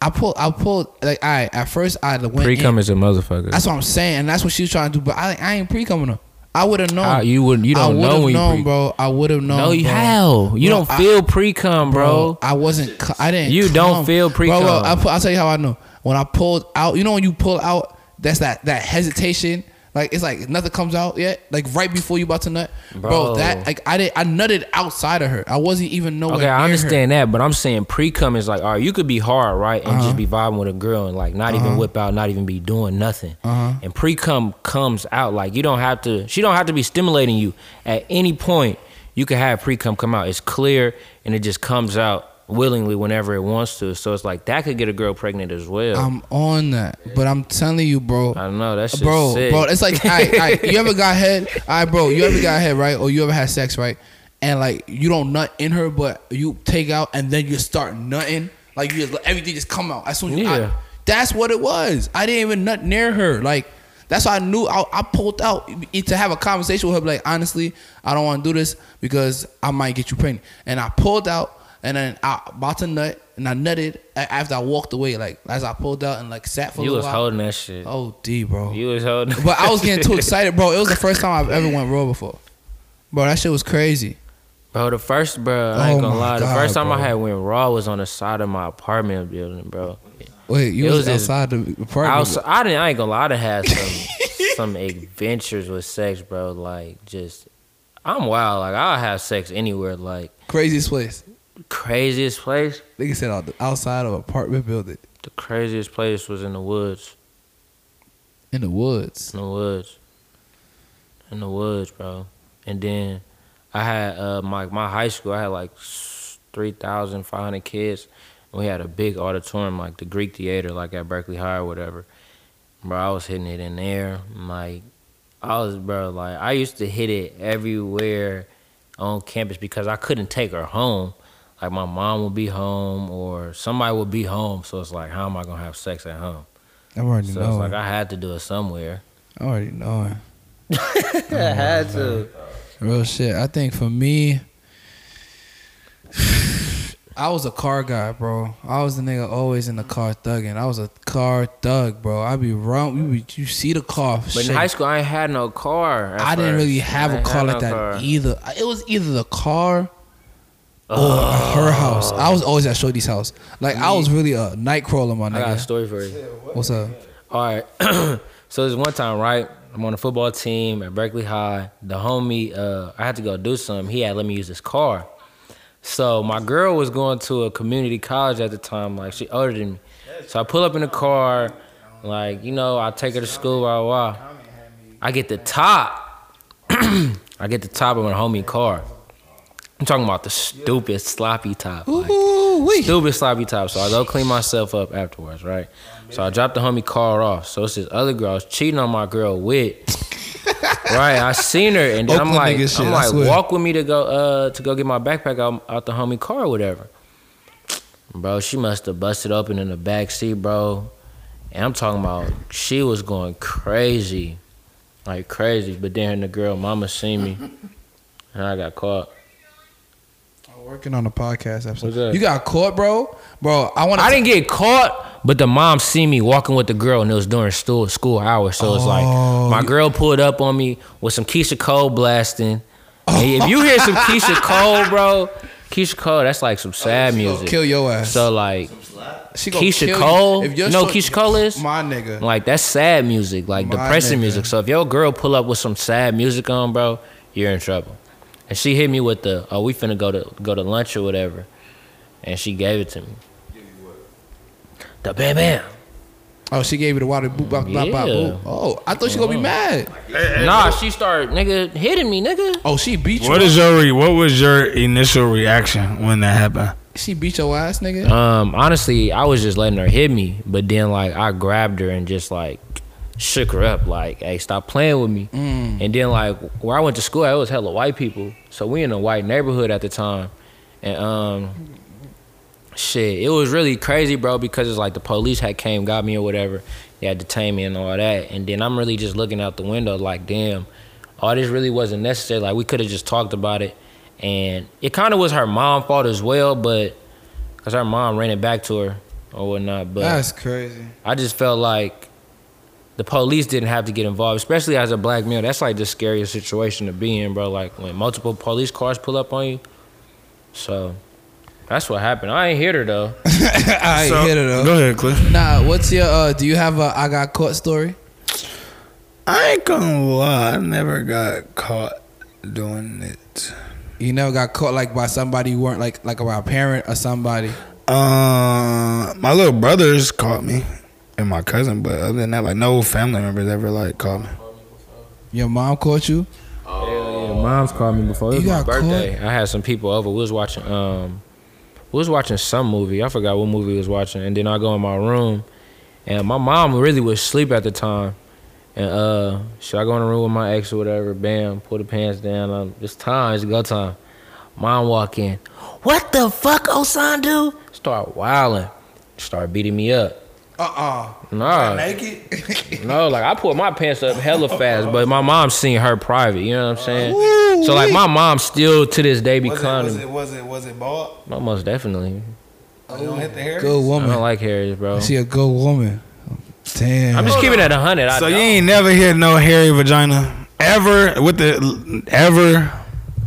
I pulled. I pulled. Like, all right. At first, I went. Pre cum is a motherfucker. That's what I'm saying, and that's what she was trying to do. But I, I ain't pre coming her. I would have known. How- you wouldn't. you don't would know when you would have known, pre- bro. I would have known. No, you bro. how? You Bro, don't feel pre cum, bro. I wasn't. I didn't. You don't feel Bro, bro, pre-cum. I pu- I'll tell you how I know. When I pulled out, you know when you pull out, that's that that hesitation. Like it's like nothing comes out yet. Like right before you about to nut, bro. Bro. that like I did. I nutted outside of her. I wasn't even nowhere. Okay, I understand that, but I'm saying pre cum is like, all right, you could be hard, right, and Uh-huh. just be vibing with a girl and like not even whip out, not even be doing nothing. Uh-huh. And pre cum comes out like you don't have to. She don't have to be stimulating you at any point. You can have pre cum come out. It's clear and it just comes out willingly whenever it wants to. So it's like that could get a girl pregnant as well. I'm on that, but I'm telling you, bro. I don't know. That's just bro, sick. bro. It's like, alright, alright, you ever got head? All right, bro. You ever got head, right? Or you ever had sex, right? And like you don't nut in her, but you take out and then you start nutting. Like you just everything just come out as soon as you. I- Yeah. that's what it was. I didn't even nut near her. Like that's why I knew I, I pulled out to have a conversation with her. Like honestly, I don't want to do this because I might get you pregnant. And I pulled out, and then I about to nut, and I nutted after I walked away. Like as I pulled out and like sat for a while. you was holding that shit. Oh, D, bro. You was holding. But I was getting too excited, bro. It was the first time I've ever went raw before. Bro, that shit was crazy. Bro, the first, bro, I ain't Oh gonna lie. The first time I had went raw was on the side of my apartment building, bro. Wait, you It was, was outside the I, apartment? was, I didn't. I ain't gonna lie. I had some some adventures with sex, bro. Like just, I'm wild. Like I'll have sex anywhere. Like Craziest place. Craziest place. Nigga said out the outside of apartment building The craziest place was in the woods. in the woods. In the woods. In the woods, bro. And then I had uh my my high school. I had like three thousand five hundred kids. We had a big auditorium, like the Greek Theater, like at Berkeley High or whatever. Bro, I was hitting it in there. Like I was, bro. Like I used to hit it everywhere on campus because I couldn't take her home. Like my mom will be home or somebody will be home. So it's like, how am I gonna have sex at home? I already So know. it's like I had to do it somewhere. I already know. I had to. Real shit. I think for me, I was a car guy, bro. I was the nigga always in the car thugging. I was a car thug, bro. I be wrong. You, be, you see the car. But in high school, I ain't had no car. I didn't really have I a car like no that car. either. It was either the car or her house. I was always at Shorty's house. Like I was really a night crawler, my nigga. I got a story for you. What's up? All right. so there's one time, right? I'm on the football team at Berkeley High. The homie, uh, I had to go do something. He had let me use his car. So my girl was going to a community college at the time. Like she older than me. So I pull up in the car, like you know, I take her to school. Blah blah. blah. I get the top. I get the top of my homie car. I'm talking about the stupid sloppy top. Like, stupid sloppy top. So I go clean myself up afterwards, right? So I dropped the homie car off. So it's this other girl I was cheating on my girl with. right, I seen her, and then I'm like, nigga shit, I'm I like, swear. walk with me to go, uh, to go get my backpack out, out the homie car or whatever. Bro, she must have busted open in the back seat, bro. And I'm talking about she was going crazy, like crazy. But then the girl mama seen me, and I got caught. I'm working on a podcast episode. You got caught, bro? Bro, I want I didn't get caught, but the mom seen me walking with the girl, and it was during school school hours. So it's like Oh, my girl pulled up on me with some Keyshia Cole blasting. And if you hear some Keyshia Cole, bro, Keyshia Cole, that's like some sad oh, music. kill your ass. So like she gonna Keisha kill Cole, You. If your you know who short- Keyshia Cole is? My nigga. like that's sad music, like My depressing nigga. music. So if your girl pull up with some sad music on, bro, you're in trouble. And she hit me with the, oh, we finna go to go to lunch or whatever, and she gave it to me. The bam bam. Oh, she gave you the water boop bop bop bop Yeah. boop. Oh, I thought she gonna be mad. Nah, she started nigga hitting me, nigga. Oh, she beat you. What is your re- what was your initial reaction when that happened? She beat your ass, nigga. Um, honestly, I was just letting her hit me, but then like I grabbed her and just like shook her up, like, "Hey, stop playing with me." And then like where I went to school, it was hella white people, so we in a white neighborhood at the time, and um, shit, it was really crazy, bro, because it's like the police had came, got me or whatever, they had detained me and all that, and then I'm really just looking out the window, like, damn, all this really wasn't necessary. Like we could have just talked about it, and it kind of was her mom fault as well, but because her mom ran it back to her, or whatnot. But That's crazy. I just felt like the police didn't have to get involved, especially as a black male. That's like the scariest situation to be in, bro. Like when multiple police cars pull up on you. So that's what happened. I ain't hit her though. I So- hit her though. Go ahead, Cliff. Nah, what's your uh do you have a I got caught story? I ain't gonna lie. I never got caught doing it. You never got caught like by somebody you weren't like like by a parent or somebody. Uh, my little brothers caught me, and my cousin. But other than that, like no family members ever like called me. Your mom caught you? Oh, yeah, mom's called me before. It was You my got birthday. I had some people over. We was watching um we was watching some movie. I forgot what movie we was watching. And then I go in my room and my mom really was asleep at the time. And uh should I go in the room with my ex or whatever? Bam, pull the pants down. Um, it's time, it's go time. Mom walk in. What the fuck, Osan do? Start wilding. Start beating me up. Uh Nah. Naked. No, like I pulled my pants up hella fast, but my mom seen her private. You know what I'm saying? So like my mom still to this day be Was it, was it was it was it bald? No, most definitely. Oh, you don't hit the hair. Good woman. I woman. don't like Harris, bro. She a good woman. Damn. I'm just keeping it a hundred. I So you don't. ain't never hit no hairy vagina ever with the ever.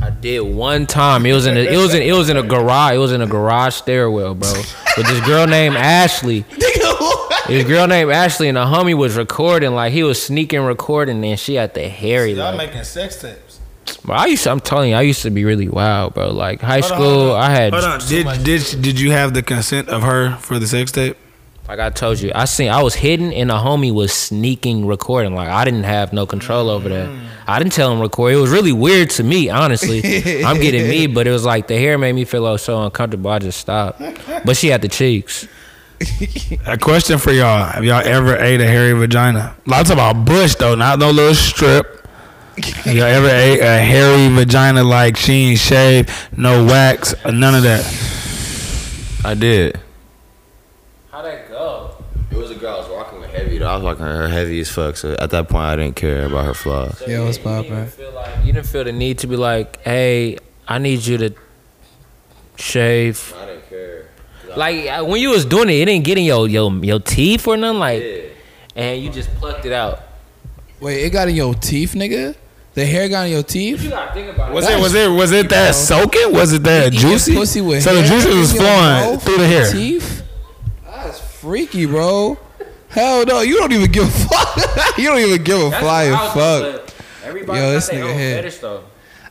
I did one time. It was in a, it was in it was in a garage. It was in a garage stairwell, bro. With this girl named Ashley. This girl named Ashley and the homie was recording. Like he was sneaking recording, and she had the hairy. Y'all Like, making sex tapes. bro, I used. To, I'm telling you, I used to be really wild, bro. Like high Hold on, school, hold on. I had. Hold on. Did did did you have the consent of her for the sex tape? Like I told you, I seen I was hidden and the homie was sneaking recording. Like I didn't have no control over that. Mm. I didn't tell him record. It was really weird to me, honestly. I'm getting me, but it was like the hair made me feel like so uncomfortable. I just stopped. But she had the cheeks. A question for y'all: Have y'all ever ate a hairy vagina? Lots about bush though, not no little strip. Have y'all ever ate a hairy vagina like she ain't shaved, no wax, none of that? I did. How'd that go? It was a girl I was walking with heavy. Though. I was walking her heavy as fuck. So at that point, I didn't care about her flaws. Yeah, what's you didn't poppin'? feel like you didn't feel the need to be like, hey, I need you to shave. I didn't care. Like uh, when you was doing it, it didn't get in your your your teeth or nothing. Like, and you just plucked it out. Wait, it got in your teeth, nigga? The hair got in your teeth? You gotta think about Was it was it was it that soaking? Was it that juicy? Pussy with so the hair juices was flowing through the hair. Teeth? That's freaky, bro. Hell no, you don't even give a fuck. you don't even give a flying fuck. Everybody Yo, got this their nigga own here. fetish though.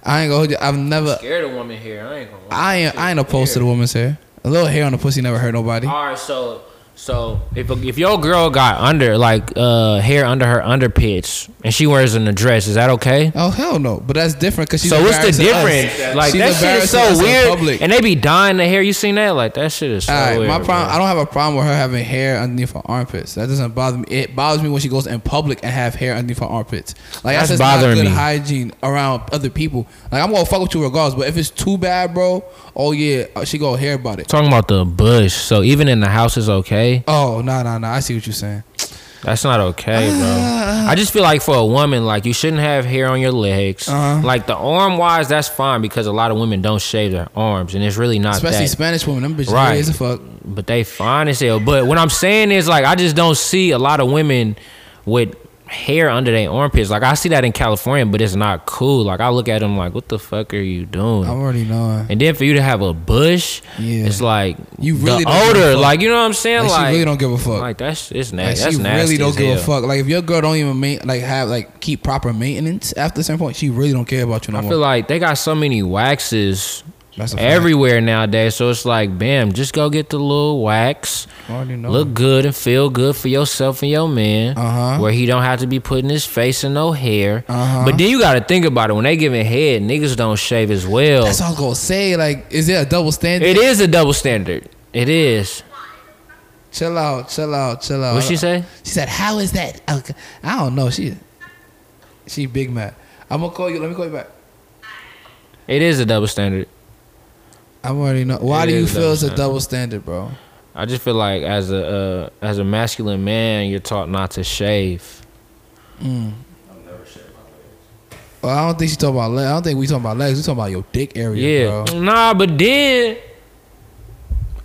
I ain't gonna hold you. I've never. Scared a woman hair. I ain't gonna. I ain't. I ain't opposed to the woman's hair. A little hair on the pussy never hurt nobody. All right, so so if if your girl got under like uh hair under her underpits and she wears an dress, is that okay? Oh hell no! But that's different because she's. so what's the embarrassing us. difference? Like She's that shit is so weird, public. and they be dyeing the hair. You seen that? Like that shit is so All right, weird. my problem. bro. I don't have a problem with her having hair underneath her armpits. That doesn't bother me. It bothers me when she goes in public and have hair underneath her armpits. Like That's that's, just bothering not good me. hygiene around other people. Like I'm gonna fuck with you regardless. But if it's too bad, bro, oh yeah, uh, she gonna hear about it. Talking about the bush. So even in the house is okay. Oh no no no! I see what you're saying. That's not okay, bro. I just feel like for a woman, like you shouldn't have hair on your legs. Uh-huh. Like the arm wise, that's fine because a lot of women don't shave their arms, and it's really not Especially that. Spanish women, them bitches right. as a fuck. but they fine as hell. But what I'm saying is like I just don't see a lot of women with hair under their armpits. Like I see that in California, but it's not cool. Like I look at them like, what the fuck are you doing? I'm already knowing. and then for you to have a bush, Yeah. it's like You really the don't give a odor. Like you know what I'm saying? Like, Like, she really don't give a fuck. Like that's it's Like, nasty. that's she nasty really don't give a fuck. Like if your girl don't even main, like have like keep proper maintenance after certain point, she really don't care about you no I more. feel like they got so many waxes That's a fact. everywhere nowadays. So it's like, bam, just go get the little wax. Know. Look good and feel good for yourself and your man. Uh-huh. Where he don't have to be putting his face in no hair. Uh-huh. But then you got to think about it. When they give giving head, niggas don't shave as well. That's all I was gonna say. Like, is it a double standard? It is a double standard. It is. Chill out, chill out, chill out. What she say? She said, "How is that?" I don't know. She, she big mad. I'm gonna call you. Let me call you back. It is a double standard. I'm already know. Why It do you feel it's a double standard, bro? I just feel like as a uh, as a masculine man, you're taught not to shave. Mm. Well, I don't think she talking about legs. I don't think we talking about legs. We talking about your dick area, Yeah. bro. Nah, but then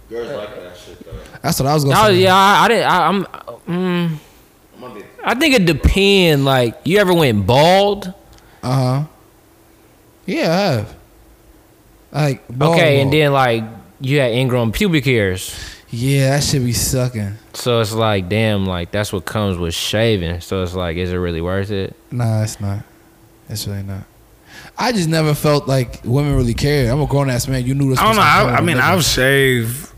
Girls like that shit though. That's what I was gonna No, say. yeah, I, I didn't. I, I'm. Mm, I think it depends. Like, you ever went bald? Uh huh. Yeah, I have. Like bald okay, and then like you had ingrown pubic hairs. yeah, that should be sucking. So it's like, damn, like that's what comes with shaving. So it's like, is it really worth it? Nah, it's not. It's really not. I just never felt like women really cared. I'm a grown ass man. You knew this. I don't was know. I, come I with mean, a I've shaved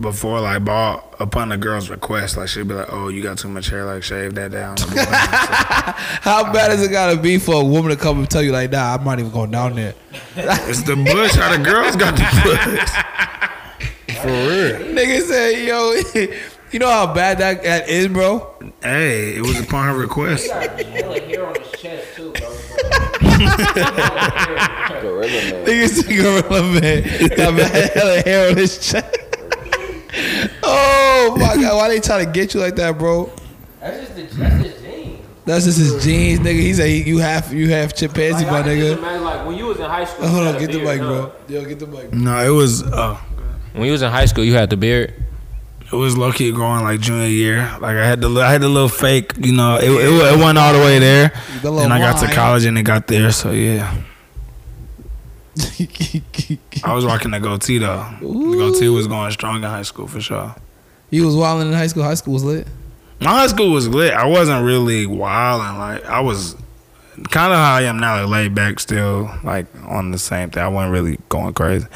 before, like bald upon the girl's request. Like she'd be like, "Oh, you got too much hair. Like shave that down." How bad is it gotta be for a woman to come and tell you like, nah, I'm not even going down there. it's the bush. How the girls got the bush? For real. Nigga said, yo, you know how bad that, that is, bro. Hey, it was upon her request. hair on his chest too, bro. Gorilla man. Niggas said, gorilla man, got hella hair on his chest. Oh my god, why they trying to get you like that, bro? That's just the, that's his gene. That's just his jeans, nigga. He said he, you have you have chimpanzee, my nigga. Imagine, like when you was in high school. Oh, hold on, get the mic, bro. Yo, get the mic. No, it was. Uh, When you was in high school, you had the beard. it was low key growing like junior year. Like I had the I had the little fake. You know, it it, it wasn't all the way there. The little Then I got to college and it got there. So yeah, I was rocking the goatee though. The goatee was going strong in high school for sure. you was wilding in high school. High school was lit. My high school was lit. I wasn't really wilding. Like I was kind of how I am now, like laid back still, like on the same thing. I wasn't really going crazy.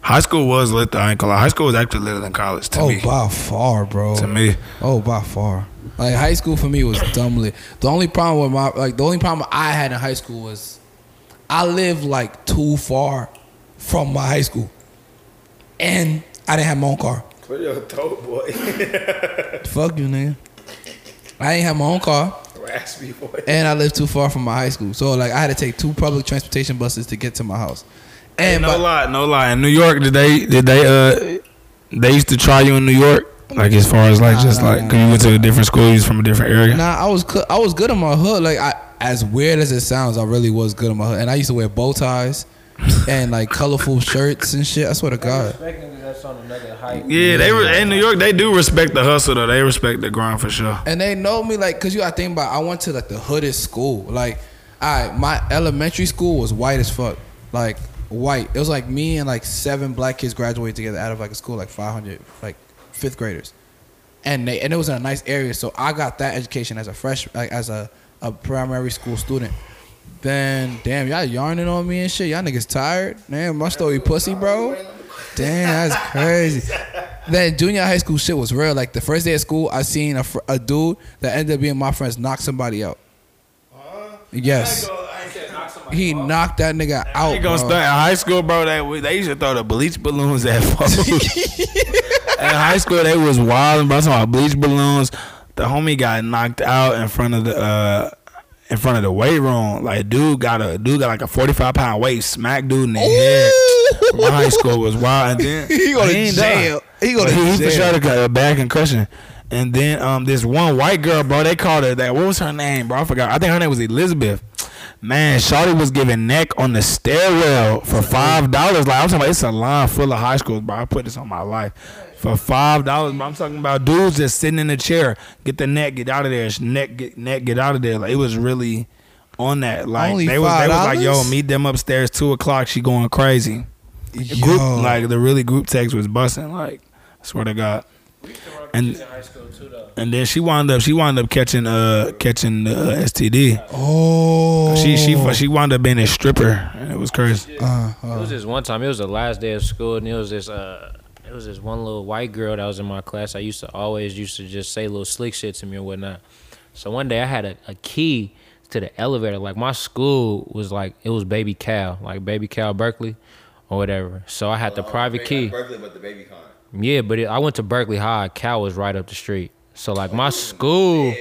High school was lit though. I ain't gonna lie. High school was actually litter than college to oh, me. by far, bro. To me, Oh, by far. Like high school for me was dumb lit. The only problem with my like the only problem I had in high school was I lived like too far from my high school, and I didn't have my own car. Put your toe, boy. Fuck you, nigga. I ain't have my own car, Raspy boy. and I lived too far from my high school. So like I had to take two public transportation buses to get to my house. And no by- lie, no lie. In New York, did they did they uh they used to try you in New York? Like as far as like Nah, just nah, like nah, cause you went to a different school, you was from a different area. Nah, I was coo- I was good in my hood. Like I, as weird as it sounds, I really was good in my hood. And I used to wear bow ties and like colorful shirts and shit. I swear to God. that's on another height. Yeah, they were in New York. They do respect the hustle though. They respect the grind for sure. And they know me like, cause you gotta think about. I went to like the hoodest school. Like, I my elementary school was white as fuck. Like white. It was like me and like seven black kids graduated together out of like a school like 500 like fifth graders. And they and it was in a nice area, so I got that education as a fresh like as a, a primary school student. Then damn, y'all yarning on me and shit. Y'all niggas tired. Damn, my story pussy, bro. Damn, that's crazy. Then junior high school shit was real. Like the first day of school, I seen a, fr- a dude that ended up being my friends knock somebody out. Yes, he knocked that nigga out. You gonna bro. start in high school, bro? They they used to throw the bleach balloons at folks. in high school, they was wild, bro. Talking about bleach balloons. The homie got knocked out in front of the uh, in front of the weight room. Like dude got a dude got like a forty five pound weight, smack dude in the head. My high school was wild, and then He go to ain't jail. He go to he, he for sure got a bad concussion. And then um, this one white girl, bro, they called her that. What was her name, bro? I forgot. I think her name was Elizabeth. Man, Shawty was giving neck on the stairwell for five dollars. Like I'm talking about, it's a line full of high schools, bro. I put this on my life for five dollars. Bro, I'm talking about dudes just sitting in a chair, get the neck, get out of there. Neck, get neck, get out of there. Like it was really on that. Like Only they was, they was like, yo, meet them upstairs two o'clock. She going crazy. Yo. Group, like the really group text was busting. Like I swear to God. And and then she wound up she wound up catching uh catching the uh, STD. oh, She she she wound up being a stripper, and it was crazy. Uh, It was just one time. It was the last day of school, and it was this uh, it was this one little white girl that was in my class. I used to always used to just say little slick shit to me or whatnot. So one day I had a, a key to the elevator. Like my school was like it was Baby Cal, like Baby Cal Berkeley, or whatever. So I had the oh, private key. Berkeley, but the baby con. Yeah, but it, I went to Berkeley High. Cal was right up the street. So like my oh, school,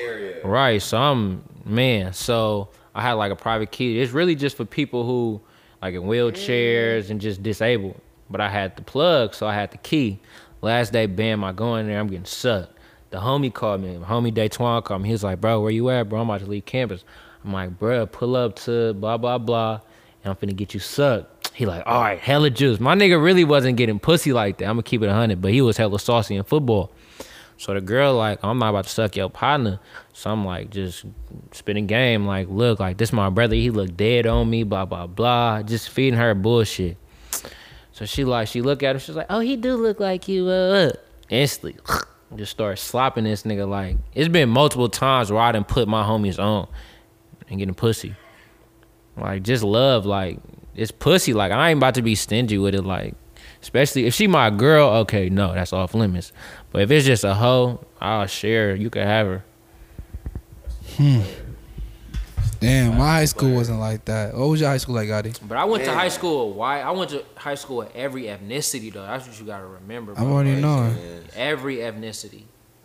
right? So I'm man. So I had like a private key. It's really just for people who like in mm. wheelchairs and just disabled. But I had the plug, so I had the key. Last day, bam, I go in there. I'm getting sucked. The homie called me. Homie Daytwan called me. He was like, "Bro, where you at, bro? I'm about to leave campus." I'm like, "Bro, pull up to blah blah blah, and I'm finna get you sucked." He like, "All right, hella juice." My nigga really wasn't getting pussy like that. I'm gonna keep it hundred, but he was hella saucy in football. So the girl like, I'm not about to suck your partner. So I'm like just spinning game, like, look, like this my brother, he look dead on me, blah blah blah. Just feeding her bullshit. So she like she look at him, she's like, Oh, he do look like you. Uh, uh." instantly just start slopping this nigga like it's been multiple times where I didn't put my homies on and getting pussy. Like just love, like it's pussy. Like I ain't about to be stingy with it. Like especially if she my girl, okay, no, that's off limits. But if it's just a hoe, I'll share. You can have her. Damn, my high school wasn't like that. What was your high school like, Gotti? But I went to high school. Why? I went to high school with every ethnicity though. That's what you gotta remember. I'm bro. already Like, knowing. Every ethnicity,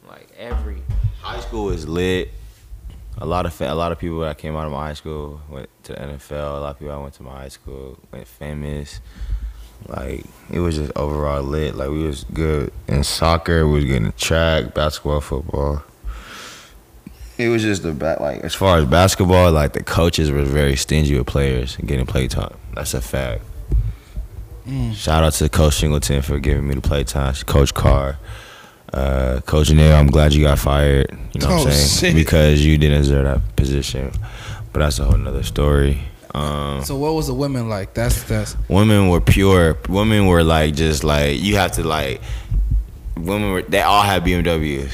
like every. High school is lit. A lot of fa- a lot of people that came out of my high school went to the NFL. A lot of people I went to my high school went famous. Like it was just overall lit. Like we was good in soccer. We was good in track, basketball, football. It was just the back. Like as far as basketball, like the coaches were very stingy with players and getting play time. That's a fact. Shout out to Coach Singleton for giving me the play time. Coach Carr. Uh, Coach Nail, I'm glad you got fired. You know what Oh, I'm saying? shit. Because you didn't deserve that position. But that's a whole nother story. Um, So what was the women like? That's that's women were pure. Women were like just like you have to like. Women were. They all had BMWs.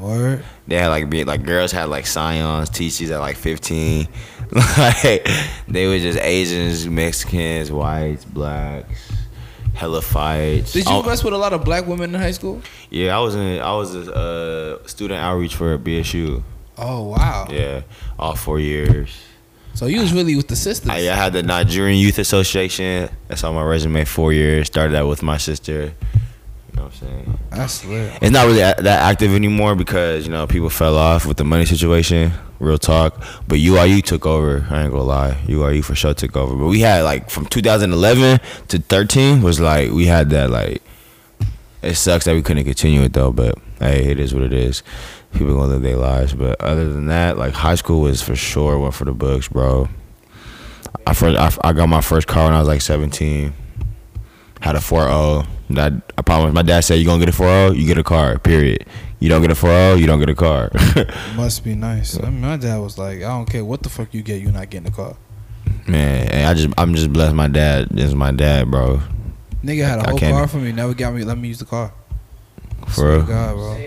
Word. They had like be like girls had like Scions, TCs at like 15. like they were just Asians, Mexicans, whites, blacks, hella fights. Did you Oh, mess with a lot of black women in high school? Yeah, I was in. I was a uh, student outreach for BSU. Oh wow. Yeah, all four years. So you was really with the sisters. I, I had the Nigerian Youth Association. That's on my resume. Four years. Started that with my sister. You know what I'm saying? That's lit. It's not really a- that active anymore because you know people fell off with the money situation. Real talk. But UIU took over. I ain't gonna lie. UIU for sure took over. But we had like from 2011 to 13 was like we had that like. It sucks that we couldn't continue it though, but hey, it is what it is. People gonna live their lives. But other than that, like high school was for sure one for the books, bro. I first I, I got my first car when I was like 17. Had a 4.0. That I promise. My dad said, "You gonna get a 4.0, you get a car. Period. You don't get a 4.0, you don't get a car." Must be nice. I mean, my dad was like, I don't care what the fuck you get, you're not getting a car. Man, I just I'm just blessed. My dad is my dad, bro. Nigga had a I whole can't- car for me, never got me let me use the car. For real. God, bro.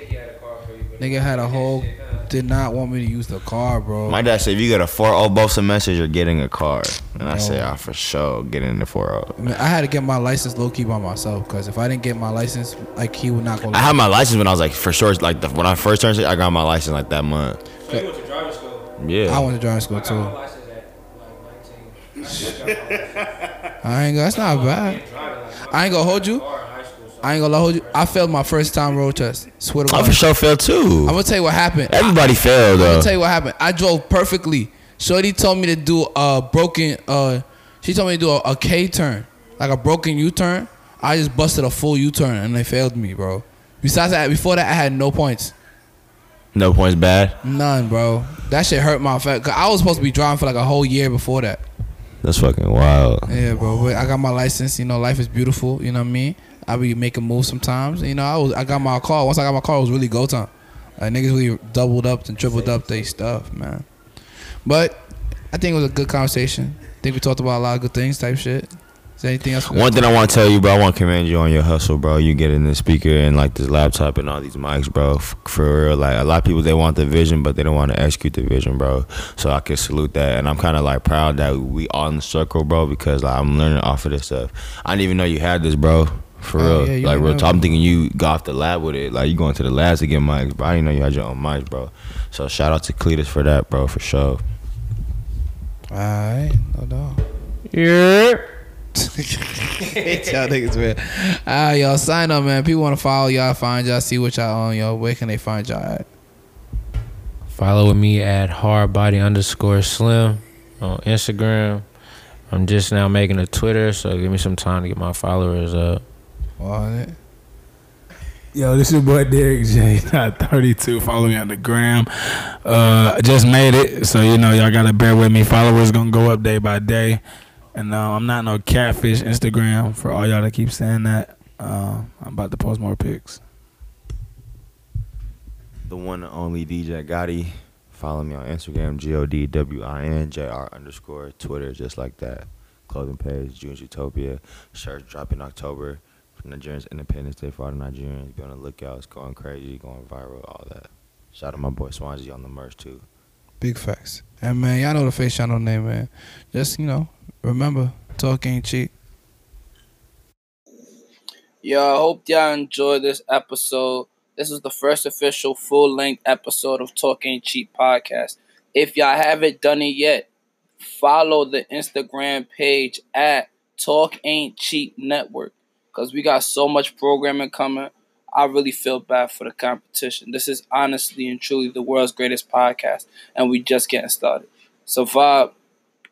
Nigga had a whole did not want me to use the car, bro. My dad said, "If you get a 4.0 both semesters, you're getting a car." And I said, Oh. "I for sure getting the 4.0." I, mean, I had to get my license low key by myself because if I didn't get my license, like he would not go. I had my license when I was like for sure. Like the, when I first turned, I got my license like that month. So you went to driving school? Yeah. I went to driving school too. license at like 19. I ain't. gonna- That's not bad. I ain't gonna hold you. I ain't gonna hold you. I failed my first time road test. Swear to I for sure failed too. I'm gonna tell you what happened. Everybody failed though. I'm gonna tell you what happened. I drove perfectly. Shorty told me to do a broken. Uh, she told me to do a, a K turn, like a broken U turn. I just busted a full U turn and they failed me, bro. Besides that, before that, I had no points, No points bad. none, bro. That shit hurt my fat. Cause I was supposed to be driving for like a whole year before that. That's fucking wild. Yeah, bro. I got my license. You know, life is beautiful. You know what I mean? I be making moves sometimes. You know, I was. I got my car. Once I got my car, it was really go time. Like niggas really doubled up and tripled up they stuff, man. But I think it was a good conversation. I think we talked about a lot of good things, type shit. Is there anything else? One thing I want to tell you, bro, I want to commend you on your hustle, bro. You getting this speaker and like this laptop and all these mics, bro. For real, like a lot of people, they want the vision, but they don't want to execute the vision, bro. So I can salute that, and I'm kind of like proud that we all in the circle, bro, because like, I'm learning off of this stuff. I didn't even know you had this, bro. For Oh, real, yeah, you like real know. talk. I'm thinking you got off the lab with it, like you going to the labs to get mics, but I didn't know you had your own mics, bro. So shout out to Cletus for that, bro, for sure. All right, no doubt. Yeah. y'all niggas, man. Ah, y'all sign up, man. People want to follow y'all, find y'all, see what y'all on, y'all. Where can they find y'all at? Follow me at hardbody underscore slim on Instagram. I'm just now making a Twitter, so give me some time to get my followers up. On it. Yo, this is your boy Derek J. Not 32. Follow me on the gram. Uh, I just made it, so you know y'all gotta bear with me. Followers gonna go up day by day, and uh, I'm not no catfish Instagram for all y'all that keep saying that. Uh, I'm about to post more pics. the one and only DJ Gotti. Follow me on Instagram, G O D W I N J R underscore Twitter, just like that. Clothing page, June's Utopia. Shirts dropping October. Nigerians Independence Day for all the Nigerians. Be on the lookout. It's going crazy, going viral, all that. Shout out my boy Swansea on the merch too. Big facts. And man, y'all know the face channel name, man. Just you know, remember, talk ain't cheap. Yo, I hope y'all enjoyed this episode. This is the first official full length episode of Talk Ain't Cheap podcast. If y'all haven't done it yet, follow the Instagram page at Talk Ain't Cheap Network because we got so much programming coming. I really feel bad for the competition. This is honestly and truly the world's greatest podcast, and we just getting started. So, vibe